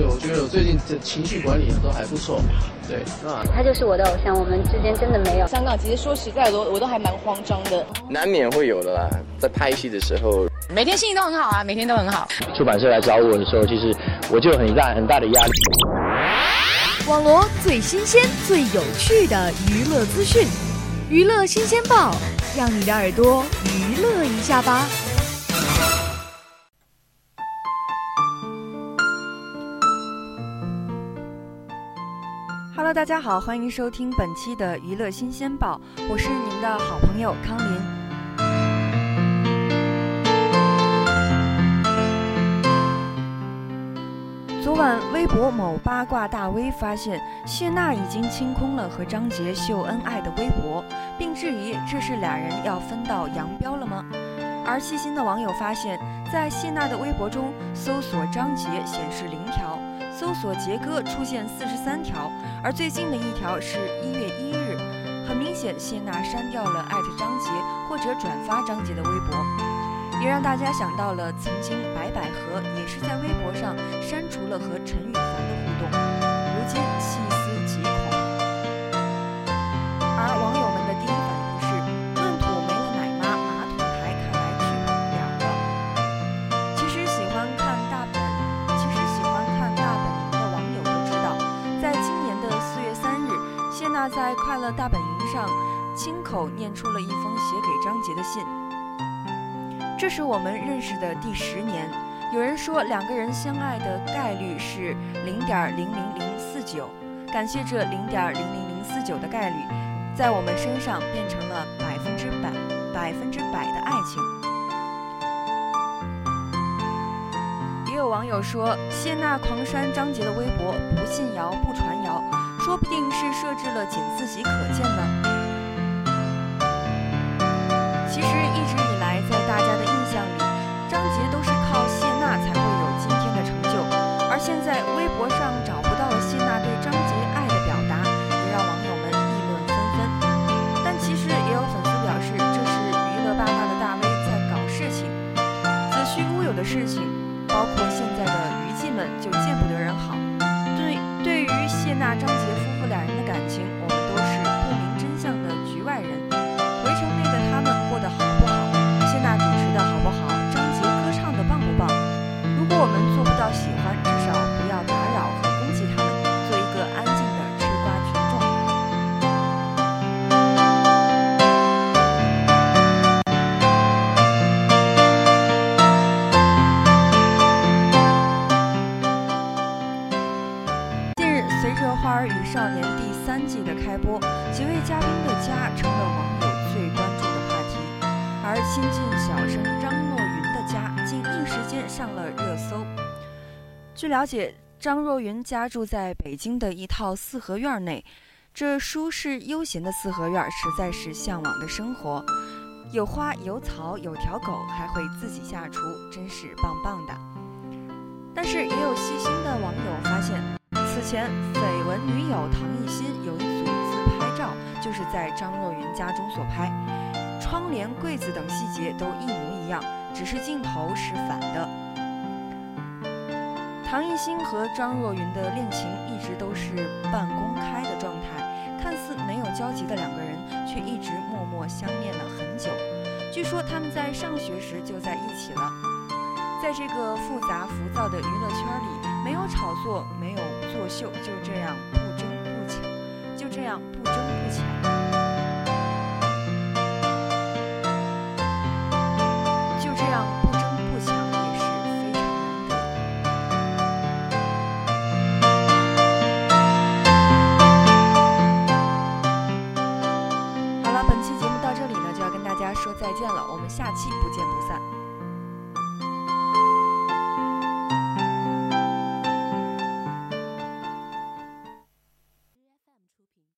所以我觉得我最近的情绪管理都还不错。对，那他就是我的偶像，我们之间真的没有。香港其实说实在的，我都还蛮慌张的，难免会有的啦。在拍戏的时候，每天心情都很好啊，每天都很好。出版社来找我的时候，其实我就有很大很大的压力。网罗最新鲜、最有趣的娱乐资讯，娱乐新鲜报，让你的耳朵娱乐一下吧。Hello，大家好，欢迎收听本期的娱乐新鲜报，我是您的好朋友康林。昨晚，微博某八卦大 V 发现谢娜已经清空了和张杰秀恩爱的微博，并质疑这是俩人要分道扬镳了吗？而细心的网友发现，在谢娜的微博中搜索张杰显示零条。搜索杰哥出现四十三条，而最近的一条是一月一日，很明显谢娜删掉了艾特张杰或者转发张杰的微博，也让大家想到了曾经白百合也是在微博上删除了和陈羽凡的在快乐大本营上亲口念出了一封写给张杰的信。这是我们认识的第十年，有人说两个人相爱的概率是零点零零零四九，感谢这零点零零零四九的概率，在我们身上变成了百分之百、百分之百的爱情。也有网友说，谢娜狂删张杰的微博，不信谣不传谣，说不定是设置了仅自己可见呢。其实一直以来，在大家的印象里，张杰都是靠谢娜才会有今天的成就，而现在微博上找不到谢娜对张杰爱的表达，也让网友们议论纷纷。但其实也有粉丝表示，这是娱乐八卦的大 V 在搞事情，子虚乌有的事情，包括我们做不到喜欢，至少不要打扰和攻击他们，做一个安静的吃瓜群众。近日，随着《花儿与少年》第三季的开播，几位嘉宾的家成了网友最关注的话题，而新晋小生张上了热搜。据了解，张若昀家住在北京的一套四合院内，这舒适悠闲的四合院实在是向往的生活，有花有草有条狗，还会自己下厨，真是棒棒的。但是也有细心的网友发现，此前绯闻女友唐艺昕有一组自拍照，就是在张若昀家中所拍，窗帘、柜子等细节都一模一样，只是镜头是反的。唐艺昕和张若昀的恋情一直都是半公开的状态，看似没有交集的两个人，却一直默默相恋了很久。据说他们在上学时就在一起了。在这个复杂浮躁的娱乐圈里，没有炒作，没有作秀，就这样不争不抢，就这样不争不抢，下期不见。